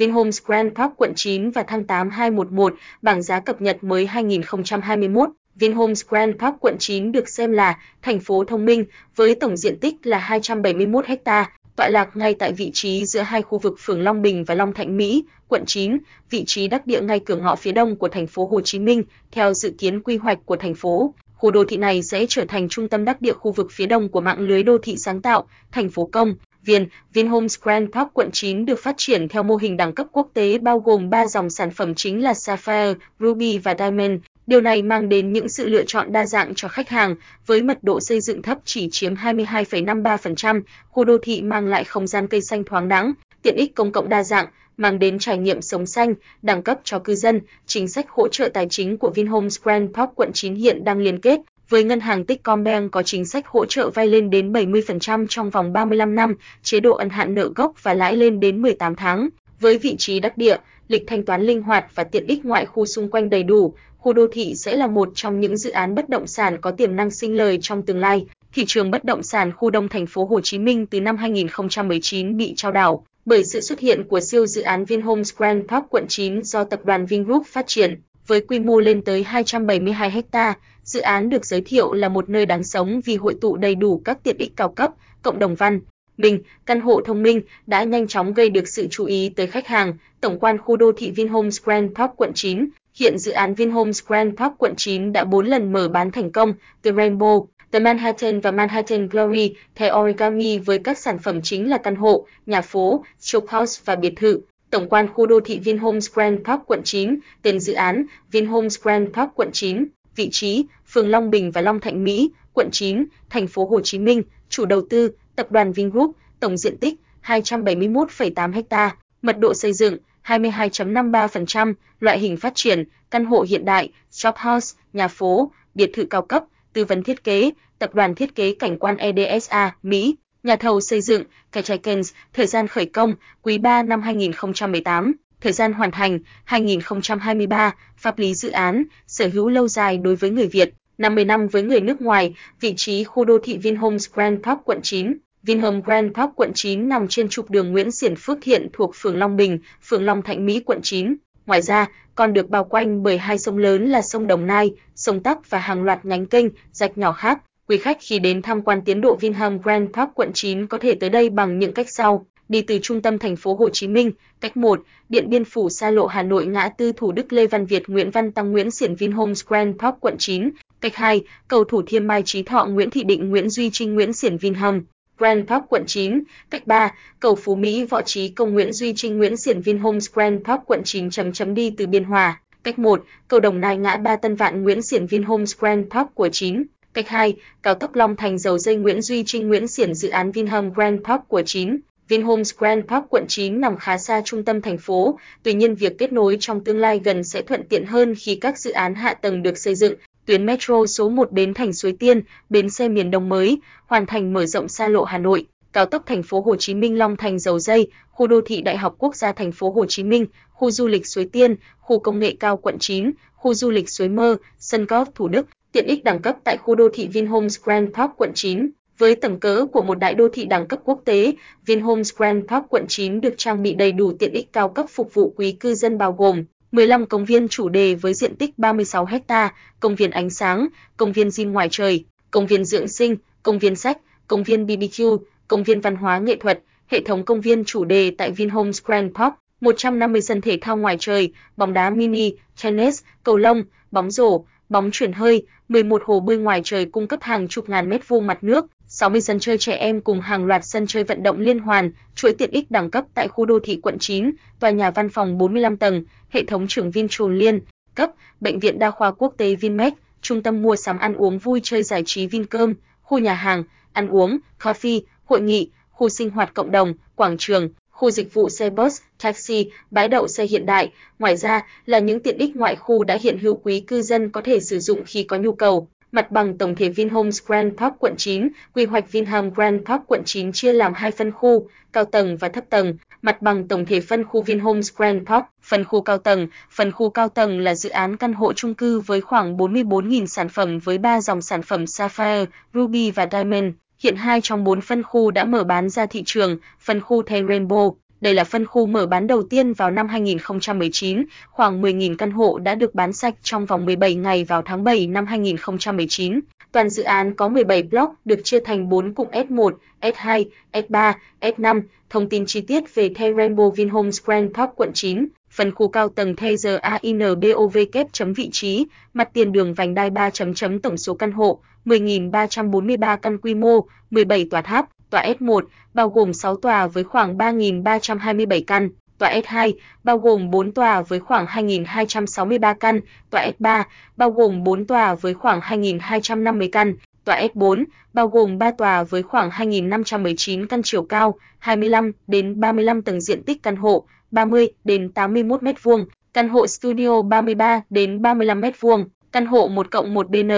Vinhomes Grand Park quận 9 và tháng 8 211, bảng giá cập nhật mới 2021. Vinhomes Grand Park quận 9 được xem là thành phố thông minh với tổng diện tích là 271 ha, tọa lạc ngay tại vị trí giữa hai khu vực phường Long Bình và Long Thạnh Mỹ, quận 9, vị trí đắc địa ngay cửa ngõ phía đông của thành phố Hồ Chí Minh, theo dự kiến quy hoạch của thành phố. Khu đô thị này sẽ trở thành trung tâm đắc địa khu vực phía đông của mạng lưới đô thị sáng tạo, thành phố công, viên. Vinhomes Grand Park quận 9 được phát triển theo mô hình đẳng cấp quốc tế bao gồm 3 dòng sản phẩm chính là Sapphire, Ruby và Diamond. Điều này mang đến những sự lựa chọn đa dạng cho khách hàng, với mật độ xây dựng thấp chỉ chiếm 22,53%, khu đô thị mang lại không gian cây xanh thoáng đãng, tiện ích công cộng đa dạng, mang đến trải nghiệm sống xanh, đẳng cấp cho cư dân. Chính sách hỗ trợ tài chính của Vinhomes Grand Park quận 9 hiện đang liên kết với ngân hàng Techcombank có chính sách hỗ trợ vay lên đến 70% trong vòng 35 năm, chế độ ân hạn nợ gốc và lãi lên đến 18 tháng. Với vị trí đắc địa, lịch thanh toán linh hoạt và tiện ích ngoại khu xung quanh đầy đủ, khu đô thị sẽ là một trong những dự án bất động sản có tiềm năng sinh lời trong tương lai. Thị trường bất động sản khu đông thành phố Hồ Chí Minh từ năm 2019 bị trao đảo bởi sự xuất hiện của siêu dự án Vinhomes Grand Park quận 9 do tập đoàn Vingroup phát triển với quy mô lên tới 272 ha. Dự án được giới thiệu là một nơi đáng sống vì hội tụ đầy đủ các tiện ích cao cấp, cộng đồng văn minh, căn hộ thông minh đã nhanh chóng gây được sự chú ý tới khách hàng. Tổng quan khu đô thị Vinhomes Grand Park quận 9, hiện dự án Vinhomes Grand Park quận 9 đã 4 lần mở bán thành công, The Rainbow, The Manhattan và Manhattan Glory, The Origami với các sản phẩm chính là căn hộ, nhà phố, shop house và biệt thự. Tổng quan khu đô thị Vinhomes Grand Park quận 9, tên dự án Vinhomes Grand Park quận 9, vị trí phường Long Bình và Long Thạnh Mỹ, quận 9, thành phố Hồ Chí Minh, chủ đầu tư tập đoàn Vingroup, tổng diện tích 271,8 ha, mật độ xây dựng 22.53%, loại hình phát triển căn hộ hiện đại, shop house, nhà phố, biệt thự cao cấp, tư vấn thiết kế, tập đoàn thiết kế cảnh quan EDSA, Mỹ. Nhà thầu xây dựng Kachikens, thời gian khởi công quý 3 năm 2018, thời gian hoàn thành 2023, pháp lý dự án sở hữu lâu dài đối với người Việt, 50 năm với người nước ngoài, vị trí khu đô thị Vinhomes Grand Park quận 9. Vinhome Grand Park quận 9 nằm trên trục đường Nguyễn Xiển Phước hiện thuộc phường Long Bình, phường Long Thạnh Mỹ quận 9. Ngoài ra, còn được bao quanh bởi hai sông lớn là sông Đồng Nai, sông Tắc và hàng loạt nhánh kênh, rạch nhỏ khác. Quý khách khi đến tham quan tiến độ Vinham Grand Park quận 9 có thể tới đây bằng những cách sau. Đi từ trung tâm thành phố Hồ Chí Minh, cách 1, Điện Biên Phủ xa lộ Hà Nội ngã tư Thủ Đức Lê Văn Việt Nguyễn Văn Tăng Nguyễn Xiển Vinhomes Grand Park quận 9, cách 2, cầu Thủ Thiêm Mai Chí Thọ Nguyễn Thị Định Nguyễn Duy Trinh Nguyễn Xiển Vinham Grand Park quận 9, cách 3, cầu Phú Mỹ Võ Trí Công Nguyễn Duy Trinh Nguyễn Xiển Vinhomes Grand Park quận 9 chấm chấm đi từ Biên Hòa, cách 1, cầu Đồng Nai ngã ba Tân Vạn Nguyễn Xiển Vinhomes Grand Park của 9, cách 2, cao tốc Long Thành dầu dây Nguyễn Duy Trinh Nguyễn Xiển dự án Vinhome Grand Park của 9. Vinhomes Grand Park quận 9 nằm khá xa trung tâm thành phố, tuy nhiên việc kết nối trong tương lai gần sẽ thuận tiện hơn khi các dự án hạ tầng được xây dựng. Tuyến metro số 1 Bến Thành Suối Tiên, bến xe miền Đông mới, hoàn thành mở rộng xa lộ Hà Nội, cao tốc thành phố Hồ Chí Minh Long Thành dầu dây, khu đô thị Đại học Quốc gia thành phố Hồ Chí Minh, khu du lịch Suối Tiên, khu công nghệ cao quận 9, khu du lịch Suối Mơ, sân golf Thủ Đức, tiện ích đẳng cấp tại khu đô thị Vinhomes Grand Park quận 9. Với tầm cỡ của một đại đô thị đẳng cấp quốc tế, Vinhomes Grand Park quận 9 được trang bị đầy đủ tiện ích cao cấp phục vụ quý cư dân bao gồm 15 công viên chủ đề với diện tích 36 ha, công viên ánh sáng, công viên gym ngoài trời, công viên dưỡng sinh, công viên sách, công viên BBQ, công viên văn hóa nghệ thuật, hệ thống công viên chủ đề tại Vinhomes Grand Park, 150 sân thể thao ngoài trời, bóng đá mini, tennis, cầu lông, bóng rổ, bóng chuyển hơi, 11 hồ bơi ngoài trời cung cấp hàng chục ngàn mét vuông mặt nước, 60 sân chơi trẻ em cùng hàng loạt sân chơi vận động liên hoàn, chuỗi tiện ích đẳng cấp tại khu đô thị quận 9, tòa nhà văn phòng 45 tầng, hệ thống trưởng Vintrol liên cấp, bệnh viện đa khoa quốc tế Vinmec, trung tâm mua sắm ăn uống vui chơi giải trí Vincom, khu nhà hàng, ăn uống, coffee, hội nghị, khu sinh hoạt cộng đồng, quảng trường, khu dịch vụ xe bus, taxi, bãi đậu xe hiện đại, ngoài ra là những tiện ích ngoại khu đã hiện hữu quý cư dân có thể sử dụng khi có nhu cầu. Mặt bằng tổng thể Vinhomes Grand Park quận 9, quy hoạch Vinham Grand Park quận 9 chia làm hai phân khu, cao tầng và thấp tầng. Mặt bằng tổng thể phân khu Vinhomes Grand Park, phân khu cao tầng, phân khu cao tầng là dự án căn hộ chung cư với khoảng 44.000 sản phẩm với 3 dòng sản phẩm Sapphire, Ruby và Diamond. Hiện hai trong bốn phân khu đã mở bán ra thị trường, phân khu The Rainbow, Đây là phân khu mở bán đầu tiên vào năm 2019, khoảng 10.000 căn hộ đã được bán sạch trong vòng 17 ngày vào tháng 7 năm 2019. Toàn dự án có 17 block được chia thành 4 cụm S1, S2, S3, S5. Thông tin chi tiết về The Rainbow Vinhomes Grand Park quận 9, phân khu cao tầng The AINBOV kép chấm vị trí, mặt tiền đường vành đai 3 chấm chấm tổng số căn hộ, 10.343 căn quy mô, 17 tòa tháp, tòa S1 bao gồm 6 tòa với khoảng 3.327 căn, tòa S2 bao gồm 4 tòa với khoảng 2.263 căn, tòa S3 bao gồm 4 tòa với khoảng 2.250 căn, tòa S4 bao gồm 3 tòa với khoảng 2.519 căn chiều cao, 25 đến 35 tầng diện tích căn hộ, 30 đến 81 m2, căn hộ studio 33 đến 35 m2, căn hộ 1 cộng 1 BN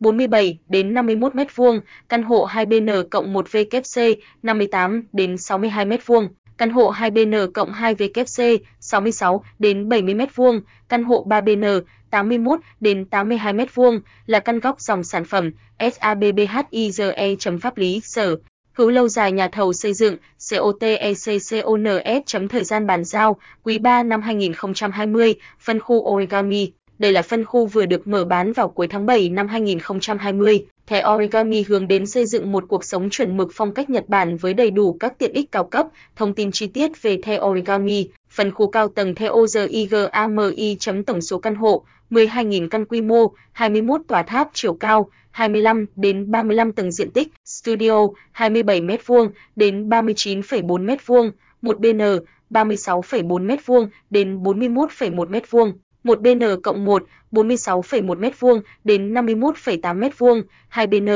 47 đến 51 m2, căn hộ 2 BN cộng 1 VKC 58 đến 62 m2, căn hộ 2 BN cộng 2 VKC 66 đến 70 m2, căn hộ 3 BN 81 đến 82 m2 là căn góc dòng sản phẩm SABBHIZE chấm pháp lý sở hữu lâu dài nhà thầu xây dựng COTECCONS chấm thời gian bàn giao quý 3 năm 2020 phân khu Origami đây là phân khu vừa được mở bán vào cuối tháng 7 năm 2020. Thẻ Origami hướng đến xây dựng một cuộc sống chuẩn mực phong cách Nhật Bản với đầy đủ các tiện ích cao cấp. Thông tin chi tiết về thẻ Origami, phân khu cao tầng The OZIGAMI chấm tổng số căn hộ, 12.000 căn quy mô, 21 tòa tháp chiều cao, 25 đến 35 tầng diện tích, studio 27 m2 đến 39,4 m2, một BN 36,4 m2 đến 41,1 m2 một BN cộng 1, 46,1 m2 đến 51,8 m2, 2 BN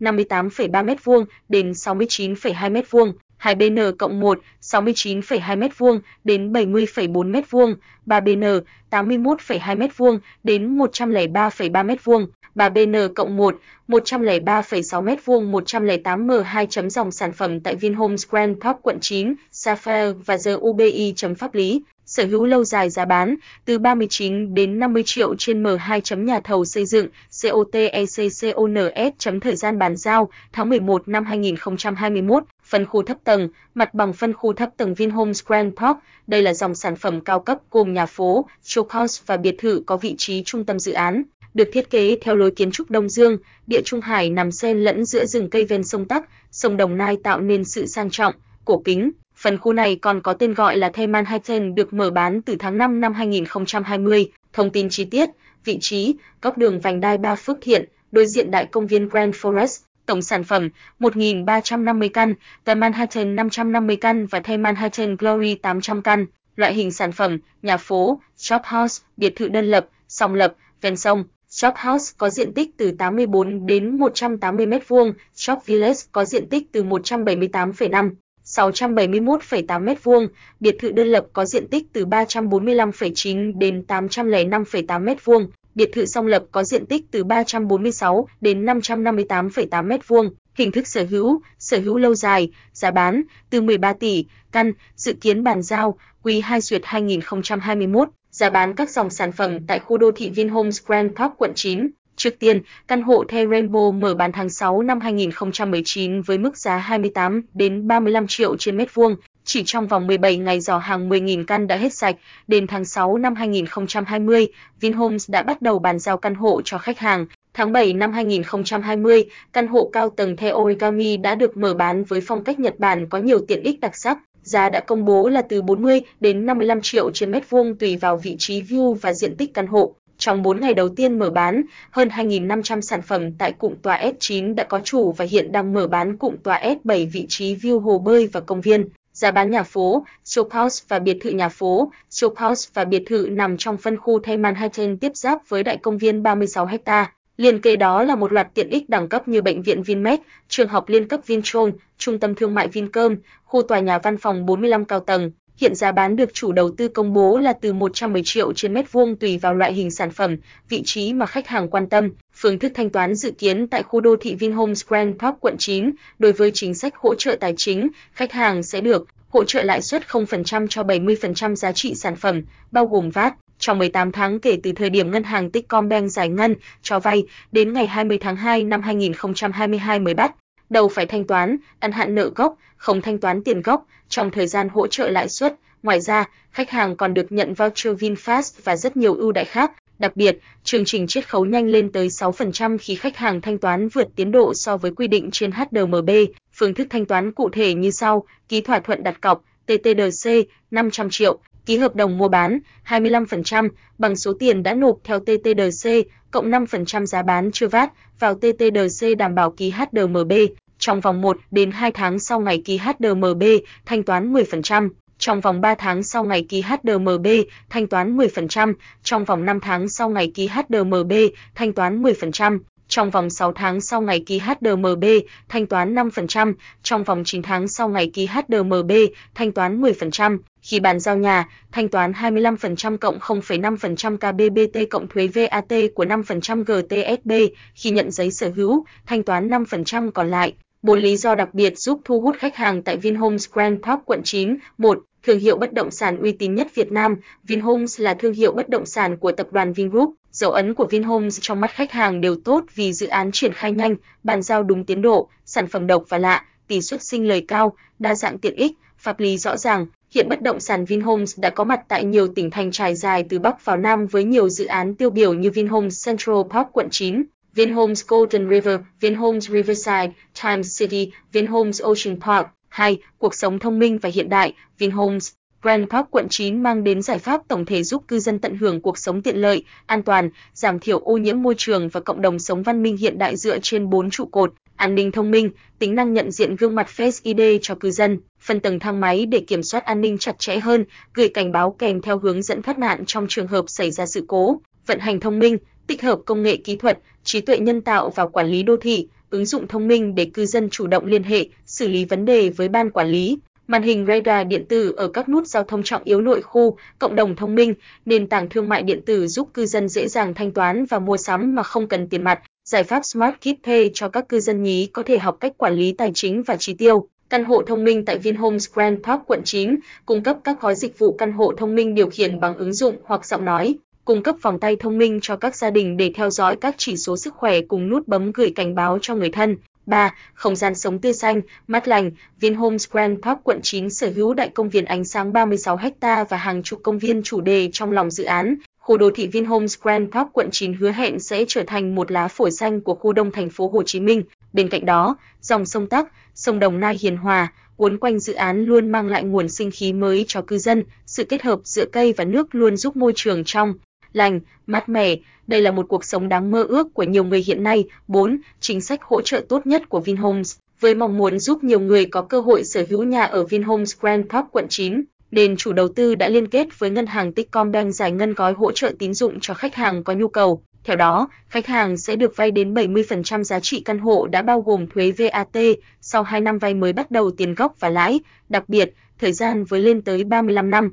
58,3 m2 đến 69,2 m2, 2 BN cộng 1, 69,2 m2 đến 70,4 m2, 3 BN 81,2 m2 đến 103,3 m2, 3 BN cộng 1, 103,6 m2 108 M2 chấm dòng sản phẩm tại Vinhomes Grand Park quận 9, Sapphire và The UBI chấm pháp lý. Sở hữu lâu dài giá bán từ 39 đến 50 triệu trên M2 chấm nhà thầu xây dựng COTECCONS chấm thời gian bàn giao tháng 11 năm 2021 phân khu thấp tầng mặt bằng phân khu thấp tầng Vinhomes Grand Park đây là dòng sản phẩm cao cấp gồm nhà phố showhouse và biệt thự có vị trí trung tâm dự án được thiết kế theo lối kiến trúc Đông Dương, địa Trung Hải nằm xen lẫn giữa rừng cây ven sông Tắc, sông Đồng Nai tạo nên sự sang trọng, cổ kính, Phần khu này còn có tên gọi là The Manhattan được mở bán từ tháng 5 năm 2020. Thông tin chi tiết, vị trí, góc đường vành đai 3 Phước Thiện, đối diện đại công viên Grand Forest. Tổng sản phẩm 1.350 căn, The Manhattan 550 căn và The Manhattan Glory 800 căn. Loại hình sản phẩm, nhà phố, shop house, biệt thự đơn lập, song lập, ven sông. Shop House có diện tích từ 84 đến 180 m2, Shop Village có diện tích từ 178,5 671,8 m2, biệt thự đơn lập có diện tích từ 345,9 đến 805,8 m2, biệt thự song lập có diện tích từ 346 đến 558,8 m2. Hình thức sở hữu, sở hữu lâu dài, giá bán từ 13 tỷ, căn, dự kiến bàn giao quý 2 duyệt 2021, giá bán các dòng sản phẩm tại khu đô thị Vinhomes Grand Park quận 9. Trước tiên, căn hộ The Rainbow mở bán tháng 6 năm 2019 với mức giá 28 đến 35 triệu trên mét vuông. Chỉ trong vòng 17 ngày dò hàng 10.000 căn đã hết sạch, đến tháng 6 năm 2020, Vinhomes đã bắt đầu bàn giao căn hộ cho khách hàng. Tháng 7 năm 2020, căn hộ cao tầng The Origami đã được mở bán với phong cách Nhật Bản có nhiều tiện ích đặc sắc. Giá đã công bố là từ 40 đến 55 triệu trên mét vuông tùy vào vị trí view và diện tích căn hộ. Trong 4 ngày đầu tiên mở bán, hơn 2.500 sản phẩm tại cụm tòa S9 đã có chủ và hiện đang mở bán cụm tòa S7 vị trí view hồ bơi và công viên. Giá bán nhà phố, showhouse và biệt thự nhà phố, showhouse và biệt thự nằm trong phân khu Tây Manhattan tiếp giáp với đại công viên 36 ha. Liên kề đó là một loạt tiện ích đẳng cấp như bệnh viện Vinmed, trường học liên cấp Vintron, trung tâm thương mại Vincom, khu tòa nhà văn phòng 45 cao tầng, Hiện giá bán được chủ đầu tư công bố là từ 110 triệu trên mét vuông tùy vào loại hình sản phẩm, vị trí mà khách hàng quan tâm. Phương thức thanh toán dự kiến tại khu đô thị Vinhomes Grand Park quận 9, đối với chính sách hỗ trợ tài chính, khách hàng sẽ được hỗ trợ lãi suất 0% cho 70% giá trị sản phẩm, bao gồm VAT. Trong 18 tháng kể từ thời điểm ngân hàng Techcombank giải ngân cho vay đến ngày 20 tháng 2 năm 2022 mới bắt đầu phải thanh toán, ân hạn nợ gốc, không thanh toán tiền gốc trong thời gian hỗ trợ lãi suất. Ngoài ra, khách hàng còn được nhận voucher VinFast và rất nhiều ưu đãi khác. Đặc biệt, chương trình chiết khấu nhanh lên tới 6% khi khách hàng thanh toán vượt tiến độ so với quy định trên HDMB. Phương thức thanh toán cụ thể như sau: ký thỏa thuận đặt cọc TTDC 500 triệu, ký hợp đồng mua bán 25% bằng số tiền đã nộp theo TTDC cộng 5% giá bán chưa vát vào TTDC đảm bảo ký HDMB trong vòng 1 đến 2 tháng sau ngày ký HDMB thanh toán 10%, trong vòng 3 tháng sau ngày ký HDMB thanh toán 10%, trong vòng 5 tháng sau ngày ký HDMB thanh toán 10%, trong vòng 6 tháng sau ngày ký HDMB thanh toán 5%, trong vòng 9 tháng sau ngày ký HDMB thanh toán 10%, khi bàn giao nhà, thanh toán 25% cộng 0,5% KBBT cộng thuế VAT của 5% GTSB, khi nhận giấy sở hữu, thanh toán 5% còn lại. Bốn lý do đặc biệt giúp thu hút khách hàng tại Vinhomes Grand Park quận 9. 1. Thương hiệu bất động sản uy tín nhất Việt Nam, Vinhomes là thương hiệu bất động sản của tập đoàn Vingroup. Dấu ấn của Vinhomes trong mắt khách hàng đều tốt vì dự án triển khai nhanh, bàn giao đúng tiến độ, sản phẩm độc và lạ, tỷ suất sinh lời cao, đa dạng tiện ích, pháp lý rõ ràng. Hiện bất động sản Vinhomes đã có mặt tại nhiều tỉnh thành trải dài từ Bắc vào Nam với nhiều dự án tiêu biểu như Vinhomes Central Park quận 9, Vinhomes Golden River, Vinhomes Riverside, Times City, Vinhomes Ocean Park. 2. Cuộc sống thông minh và hiện đại, Vinhomes Grand Park quận 9 mang đến giải pháp tổng thể giúp cư dân tận hưởng cuộc sống tiện lợi, an toàn, giảm thiểu ô nhiễm môi trường và cộng đồng sống văn minh hiện đại dựa trên 4 trụ cột: an ninh thông minh, tính năng nhận diện gương mặt Face ID cho cư dân, phân tầng thang máy để kiểm soát an ninh chặt chẽ hơn, gửi cảnh báo kèm theo hướng dẫn thoát nạn trong trường hợp xảy ra sự cố, vận hành thông minh, tích hợp công nghệ kỹ thuật, trí tuệ nhân tạo vào quản lý đô thị, ứng dụng thông minh để cư dân chủ động liên hệ, xử lý vấn đề với ban quản lý, màn hình radar điện tử ở các nút giao thông trọng yếu nội khu, cộng đồng thông minh, nền tảng thương mại điện tử giúp cư dân dễ dàng thanh toán và mua sắm mà không cần tiền mặt, giải pháp Smart Kit Pay cho các cư dân nhí có thể học cách quản lý tài chính và chi tiêu. Căn hộ thông minh tại Vinhomes Grand Park quận 9 cung cấp các gói dịch vụ căn hộ thông minh điều khiển bằng ứng dụng hoặc giọng nói, cung cấp vòng tay thông minh cho các gia đình để theo dõi các chỉ số sức khỏe cùng nút bấm gửi cảnh báo cho người thân. 3. Không gian sống tươi xanh, mát lành, Vinhomes Grand Park quận 9 sở hữu đại công viên ánh sáng 36 ha và hàng chục công viên chủ đề trong lòng dự án. Khu đô thị Vinhomes Grand Park quận 9 hứa hẹn sẽ trở thành một lá phổi xanh của khu đông thành phố Hồ Chí Minh. Bên cạnh đó, dòng sông Tắc, sông Đồng Nai hiền hòa, cuốn quanh dự án luôn mang lại nguồn sinh khí mới cho cư dân. Sự kết hợp giữa cây và nước luôn giúp môi trường trong, lành, mát mẻ. Đây là một cuộc sống đáng mơ ước của nhiều người hiện nay. 4. Chính sách hỗ trợ tốt nhất của Vinhomes với mong muốn giúp nhiều người có cơ hội sở hữu nhà ở Vinhomes Grand Park quận 9 nên chủ đầu tư đã liên kết với ngân hàng Techcombank giải ngân gói hỗ trợ tín dụng cho khách hàng có nhu cầu. Theo đó, khách hàng sẽ được vay đến 70% giá trị căn hộ đã bao gồm thuế VAT, sau 2 năm vay mới bắt đầu tiền gốc và lãi, đặc biệt, thời gian với lên tới 35 năm.